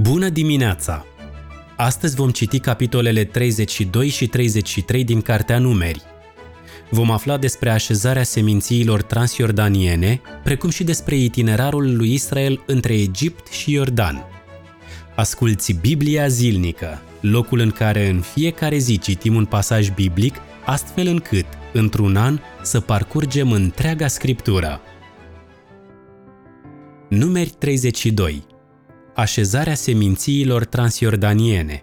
Bună dimineața! Astăzi vom citi capitolele 32 și 33 din Cartea Numeri. Vom afla despre așezarea semințiilor transiordaniene, precum și despre itinerarul lui Israel între Egipt și Iordan. Asculți Biblia zilnică, locul în care în fiecare zi citim un pasaj biblic, astfel încât, într-un an, să parcurgem întreaga scriptură. Numeri 32 Așezarea semințiilor transiordaniene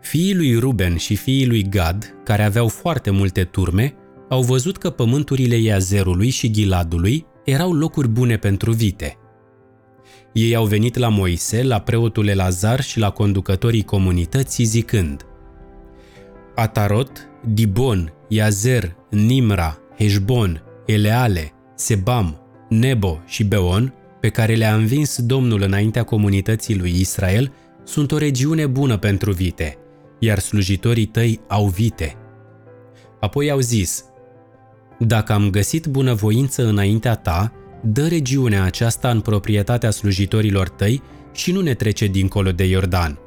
Fiii lui Ruben și fiii lui Gad, care aveau foarte multe turme, au văzut că pământurile Iazerului și Giladului erau locuri bune pentru vite. Ei au venit la Moise, la preotul Elazar și la conducătorii comunității zicând Atarot, Dibon, Iazer, Nimra, Heșbon, Eleale, Sebam, Nebo și Beon, pe care le-a învins Domnul înaintea comunității lui Israel, sunt o regiune bună pentru vite, iar slujitorii tăi au vite. Apoi au zis, Dacă am găsit bunăvoință înaintea ta, dă regiunea aceasta în proprietatea slujitorilor tăi și nu ne trece dincolo de Iordan.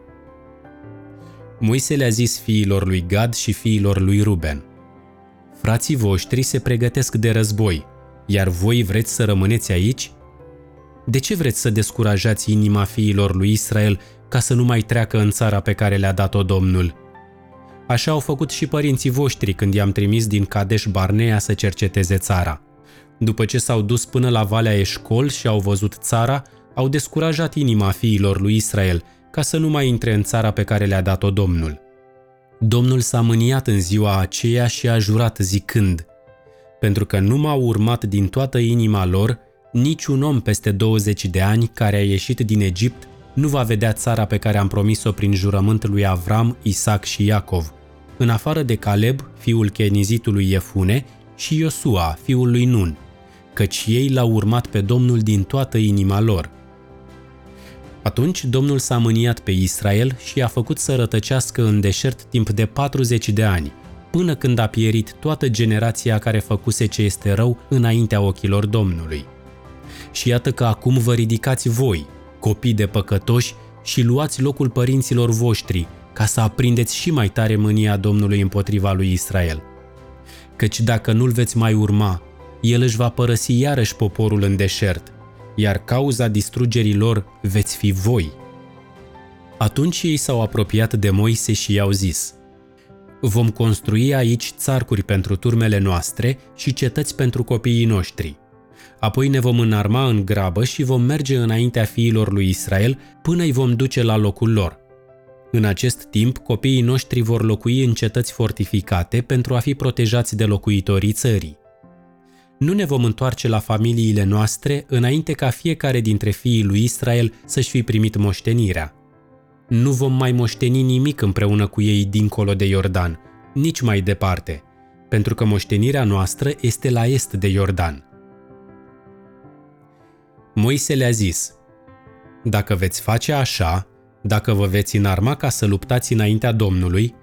Moise le-a zis fiilor lui Gad și fiilor lui Ruben, Frații voștri se pregătesc de război, iar voi vreți să rămâneți aici? De ce vreți să descurajați inima fiilor lui Israel ca să nu mai treacă în țara pe care le-a dat-o Domnul? Așa au făcut și părinții voștri când i-am trimis din Kadesh Barnea să cerceteze țara. După ce s-au dus până la Valea Eșcol și au văzut țara, au descurajat inima fiilor lui Israel ca să nu mai intre în țara pe care le-a dat-o Domnul. Domnul s-a mâniat în ziua aceea și a jurat zicând, pentru că nu m-au urmat din toată inima lor, niciun om peste 20 de ani care a ieșit din Egipt nu va vedea țara pe care am promis-o prin jurământ lui Avram, Isaac și Iacov, în afară de Caleb, fiul chenizitului Iefune, și Iosua, fiul lui Nun, căci ei l-au urmat pe Domnul din toată inima lor. Atunci Domnul s-a mâniat pe Israel și a făcut să rătăcească în deșert timp de 40 de ani, până când a pierit toată generația care făcuse ce este rău înaintea ochilor Domnului. Și iată că acum vă ridicați voi, copii de păcătoși, și luați locul părinților voștri, ca să aprindeți și mai tare mânia Domnului împotriva lui Israel. Căci dacă nu-l veți mai urma, el își va părăsi iarăși poporul în deșert, iar cauza distrugerii lor veți fi voi. Atunci ei s-au apropiat de Moise și i-au zis, Vom construi aici țarcuri pentru turmele noastre și cetăți pentru copiii noștri – Apoi ne vom înarma în grabă și vom merge înaintea fiilor lui Israel până îi vom duce la locul lor. În acest timp, copiii noștri vor locui în cetăți fortificate pentru a fi protejați de locuitorii țării. Nu ne vom întoarce la familiile noastre înainte ca fiecare dintre fiii lui Israel să-și fi primit moștenirea. Nu vom mai moșteni nimic împreună cu ei dincolo de Iordan, nici mai departe, pentru că moștenirea noastră este la est de Iordan. Moise le-a zis, Dacă veți face așa, dacă vă veți înarma ca să luptați înaintea Domnului,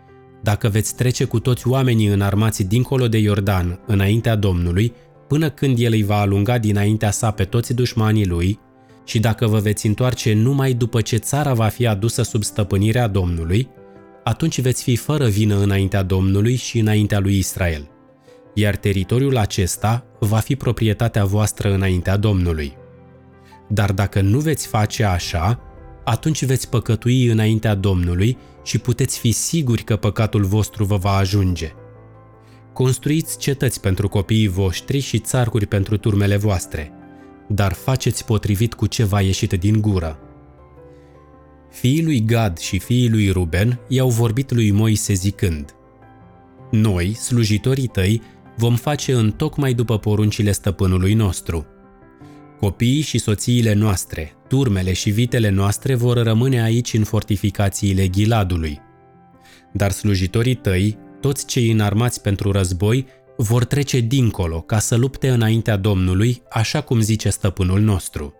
dacă veți trece cu toți oamenii înarmați dincolo de Iordan, înaintea Domnului, până când El îi va alunga dinaintea sa pe toți dușmanii lui, și dacă vă veți întoarce numai după ce țara va fi adusă sub stăpânirea Domnului, atunci veți fi fără vină înaintea Domnului și înaintea lui Israel. Iar teritoriul acesta va fi proprietatea voastră înaintea Domnului. Dar dacă nu veți face așa, atunci veți păcătui înaintea Domnului și puteți fi siguri că păcatul vostru vă va ajunge. Construiți cetăți pentru copiii voștri și țarcuri pentru turmele voastre, dar faceți potrivit cu ce va ieșit din gură. Fiii lui Gad și fiii lui Ruben i-au vorbit lui Moise zicând, Noi, slujitorii tăi, vom face în tocmai după poruncile stăpânului nostru – Copiii și soțiile noastre, turmele și vitele noastre vor rămâne aici în fortificațiile Giladului. Dar slujitorii tăi, toți cei înarmați pentru război, vor trece dincolo ca să lupte înaintea Domnului, așa cum zice stăpânul nostru.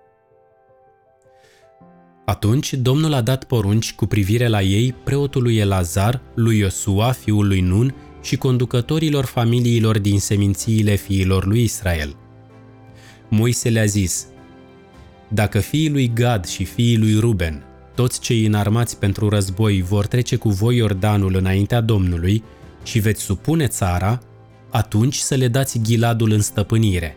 Atunci Domnul a dat porunci cu privire la ei preotului Elazar, lui Iosua, fiul lui Nun, și conducătorilor familiilor din semințiile fiilor lui Israel – Moise le-a zis, Dacă fiii lui Gad și fiii lui Ruben, toți cei înarmați pentru război, vor trece cu voi Iordanul înaintea Domnului și veți supune țara, atunci să le dați ghiladul în stăpânire.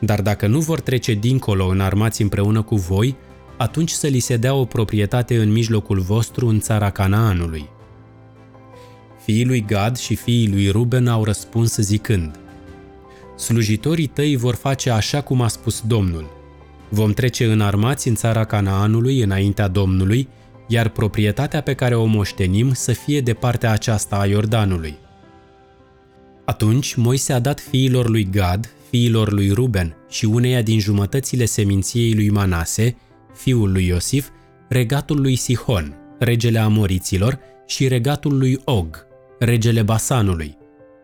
Dar dacă nu vor trece dincolo înarmați împreună cu voi, atunci să li se dea o proprietate în mijlocul vostru în țara Canaanului. Fiii lui Gad și fiii lui Ruben au răspuns zicând, Slujitorii tăi vor face așa cum a spus Domnul. Vom trece în armați în țara Canaanului înaintea Domnului, iar proprietatea pe care o moștenim să fie de partea aceasta a Iordanului. Atunci Moise a dat fiilor lui Gad, fiilor lui Ruben și uneia din jumătățile seminției lui Manase, fiul lui Iosif, regatul lui Sihon, regele Amoriților, și regatul lui Og, regele Basanului,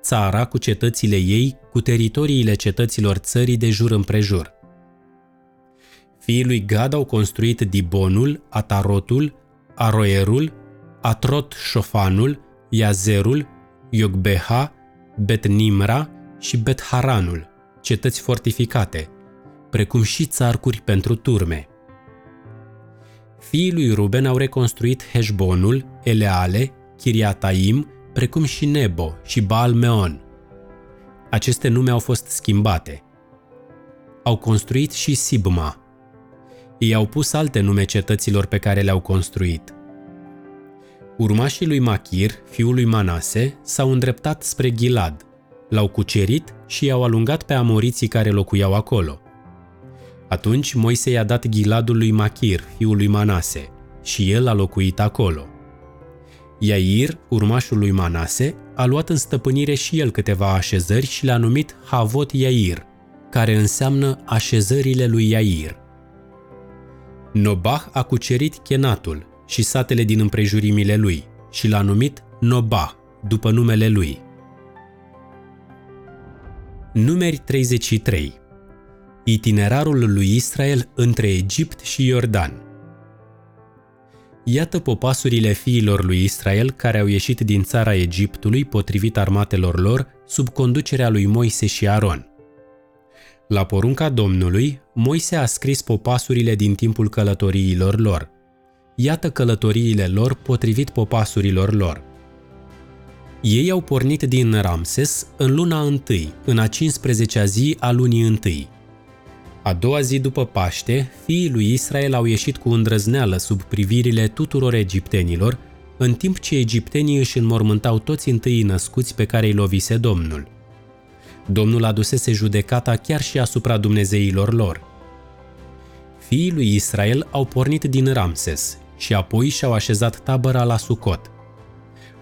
țara cu cetățile ei, cu teritoriile cetăților țării de jur împrejur. Fiii lui Gad au construit Dibonul, Atarotul, Aroerul, Atrot Șofanul, Iazerul, Iogbeha, Bet-Nimra și Bet-Haranul, cetăți fortificate, precum și țarcuri pentru turme. Fiii lui Ruben au reconstruit Heșbonul, Eleale, Chiriataim, precum și Nebo și Baal-Meon. Aceste nume au fost schimbate. Au construit și Sibma. Ei au pus alte nume cetăților pe care le-au construit. Urmașii lui Machir, fiul lui Manase, s-au îndreptat spre Gilad, l-au cucerit și i-au alungat pe amoriții care locuiau acolo. Atunci Moise i-a dat Giladul lui Machir, fiul lui Manase, și el a locuit acolo. Iair, urmașul lui Manase, a luat în stăpânire și el câteva așezări și le-a numit Havot Iair, care înseamnă așezările lui Iair. Nobah a cucerit Chenatul și satele din împrejurimile lui și l-a numit Nobah, după numele lui. Numeri 33 Itinerarul lui Israel între Egipt și Iordan Iată popasurile fiilor lui Israel care au ieșit din țara Egiptului potrivit armatelor lor sub conducerea lui Moise și Aron. La porunca Domnului, Moise a scris popasurile din timpul călătoriilor lor. Iată călătoriile lor potrivit popasurilor lor. Ei au pornit din Ramses în luna întâi, în a 15-a zi a lunii întâi. A doua zi după Paște, fiii lui Israel au ieșit cu îndrăzneală sub privirile tuturor egiptenilor, în timp ce egiptenii își înmormântau toți întâi născuți pe care îi lovise Domnul. Domnul adusese judecata chiar și asupra dumnezeilor lor. Fiii lui Israel au pornit din Ramses și apoi și-au așezat tabăra la Sucot.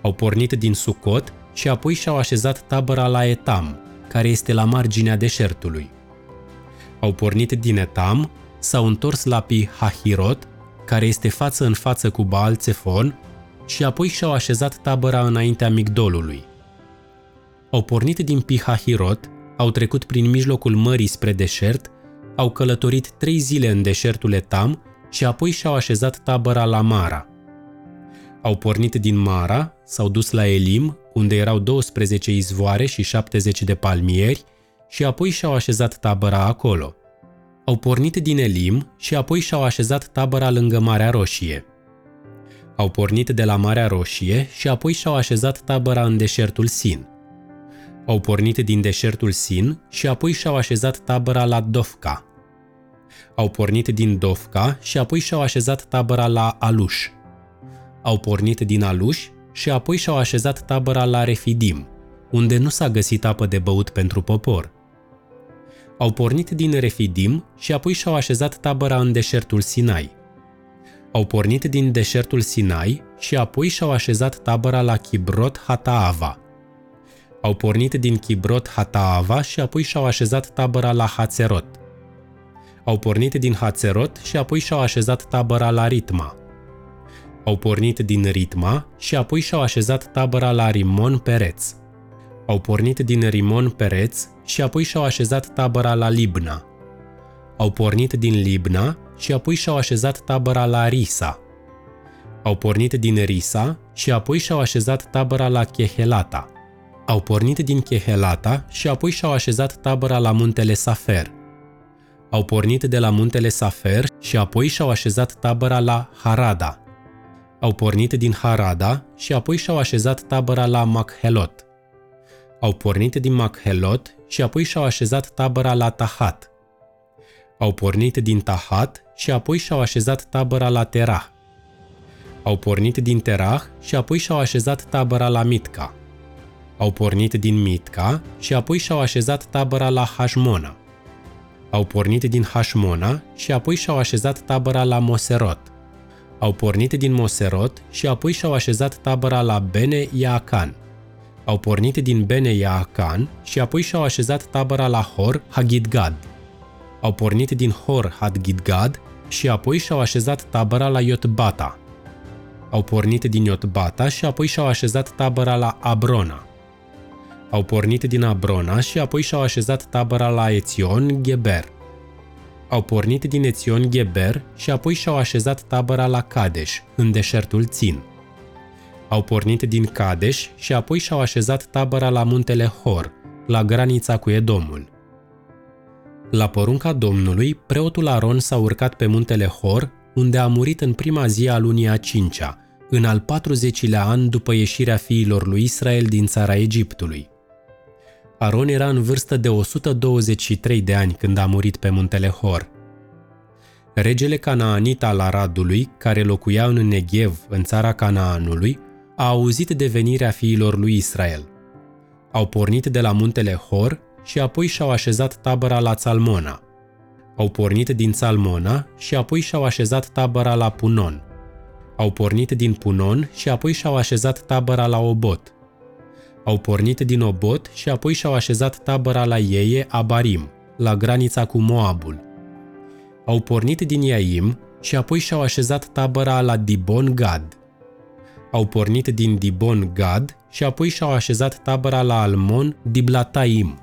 Au pornit din Sucot și apoi și-au așezat tabăra la Etam, care este la marginea deșertului. Au pornit din Etam, s-au întors la Pi-Hahirot, care este față în față cu Baal Țefon, și apoi și-au așezat tabăra înaintea Migdolului. Au pornit din Pihahirot, au trecut prin mijlocul mării spre deșert, au călătorit trei zile în deșertul Etam și apoi și-au așezat tabăra la Mara. Au pornit din Mara, s-au dus la Elim, unde erau 12 izvoare și 70 de palmieri, și apoi și-au așezat tabăra acolo. Au pornit din Elim și apoi și-au așezat tabăra lângă Marea Roșie. Au pornit de la Marea Roșie și apoi și-au așezat tabăra în deșertul Sin. Au pornit din deșertul Sin și apoi și-au așezat tabăra la Dofca. Au pornit din Dofca și apoi și-au așezat tabăra la Aluș. Au pornit din Aluș și apoi și-au așezat tabăra la Refidim, unde nu s-a găsit apă de băut pentru popor. Au pornit din Refidim și apoi și-au așezat tabăra în deșertul Sinai. Au pornit din deșertul Sinai și apoi și-au așezat tabăra la Chibrot Hataava. Au pornit din Chibrot Hataava și apoi și-au așezat tabăra la Hațerot. Au pornit din Hațerot și apoi și-au așezat tabăra la Ritma. Au pornit din Ritma și apoi și-au așezat tabăra la Rimon Pereț. Au pornit din Rimon Pereț și apoi și-au așezat tabăra la Libna. Au pornit din Libna și apoi și-au așezat tabăra la Risa. Au pornit din Risa și apoi și-au așezat tabăra la Chehelata. Au pornit din Chehelata și apoi și-au așezat tabăra la muntele Safer. Au pornit de la muntele Safer și apoi și-au așezat tabăra la Harada. Au pornit din Harada și apoi și-au așezat tabăra la Machelot. Au pornit din Machelot și apoi și-au așezat tabăra la Tahat. Au pornit din Tahat și apoi și-au așezat tabăra la Terah. Au pornit din Terah și apoi și-au așezat tabăra la Mitca. Au pornit din Mitca și apoi și-au așezat tabăra la Hashmona. Au pornit din Hashmona și apoi și-au așezat tabăra la Moserot. Au pornit din Moserot și apoi și-au așezat tabăra la Bene Yaacan. Au pornit din Bene Yaacan și apoi și-au așezat tabăra la Hor Hagidgad. Au pornit din Hor Hagidgad și apoi și-au așezat tabăra la Iotbata. Au pornit din Iotbata și apoi și-au așezat tabăra la Abrona. Au pornit din Abrona și apoi și-au așezat tabăra la Ețion Geber. Au pornit din Ețion Geber și apoi și-au așezat tabăra la Kadesh, în deșertul Țin. Au pornit din Kadesh și apoi și-au așezat tabăra la muntele Hor, la granița cu Edomul. La porunca Domnului, preotul Aron s-a urcat pe muntele Hor, unde a murit în prima zi a lunii a cincea, în al 40-lea an după ieșirea fiilor lui Israel din țara Egiptului. Aron era în vârstă de 123 de ani când a murit pe muntele Hor. Regele Canaanit al Aradului, care locuia în Negev, în țara Canaanului, a auzit de venirea fiilor lui Israel. Au pornit de la muntele Hor și apoi și-au așezat tabăra la Țalmona. Au pornit din Țalmona și apoi și-au așezat tabăra la Punon. Au pornit din Punon și apoi și-au așezat tabăra la Obot. Au pornit din Obot și apoi și-au așezat tabăra la Ieie Abarim, la granița cu Moabul. Au pornit din Iaim și apoi și-au așezat tabăra la Dibon Gad. Au pornit din Dibon Gad și apoi și-au așezat tabăra la Almon Diblataim.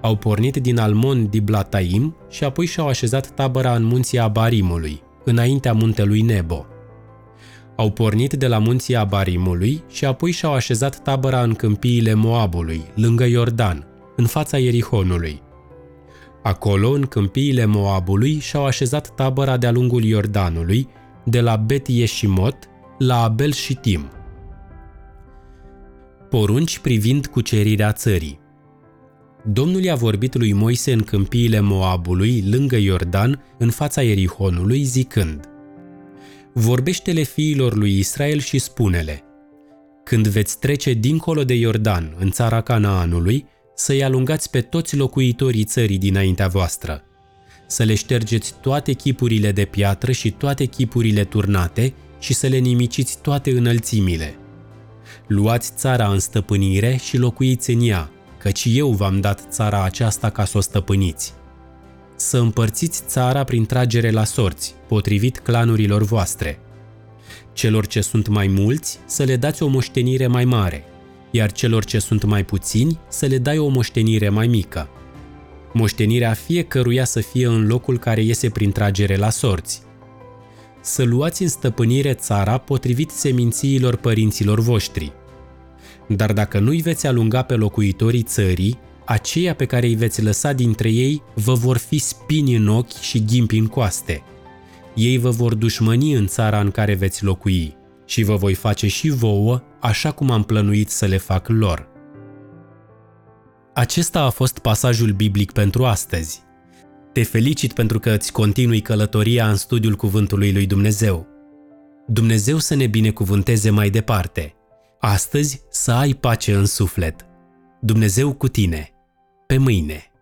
Au pornit din Almon Diblataim și apoi și-au așezat tabăra în munții Abarimului, înaintea muntelui Nebo au pornit de la munții Abarimului și apoi și-au așezat tabăra în câmpiile Moabului, lângă Iordan, în fața Ierihonului. Acolo, în câmpiile Moabului, și-au așezat tabăra de-a lungul Iordanului, de la Bet Yeshimot la Abel Shitim. Porunci privind cucerirea țării Domnul i-a vorbit lui Moise în câmpiile Moabului, lângă Iordan, în fața Ierihonului, zicând – vorbește-le fiilor lui Israel și spune-le, Când veți trece dincolo de Iordan, în țara Canaanului, să-i alungați pe toți locuitorii țării dinaintea voastră, să le ștergeți toate chipurile de piatră și toate chipurile turnate și să le nimiciți toate înălțimile. Luați țara în stăpânire și locuiți în ea, căci eu v-am dat țara aceasta ca să o stăpâniți să împărțiți țara prin tragere la sorți, potrivit clanurilor voastre. Celor ce sunt mai mulți să le dați o moștenire mai mare, iar celor ce sunt mai puțini să le dai o moștenire mai mică. Moștenirea fiecăruia să fie în locul care iese prin tragere la sorți. Să luați în stăpânire țara potrivit semințiilor părinților voștri. Dar dacă nu-i veți alunga pe locuitorii țării, aceia pe care îi veți lăsa dintre ei vă vor fi spini în ochi și ghimpi în coaste. Ei vă vor dușmăni în țara în care veți locui și vă voi face și vouă așa cum am plănuit să le fac lor. Acesta a fost pasajul biblic pentru astăzi. Te felicit pentru că îți continui călătoria în studiul Cuvântului lui Dumnezeu. Dumnezeu să ne binecuvânteze mai departe. Astăzi să ai pace în suflet. Dumnezeu cu tine! Pe mâine!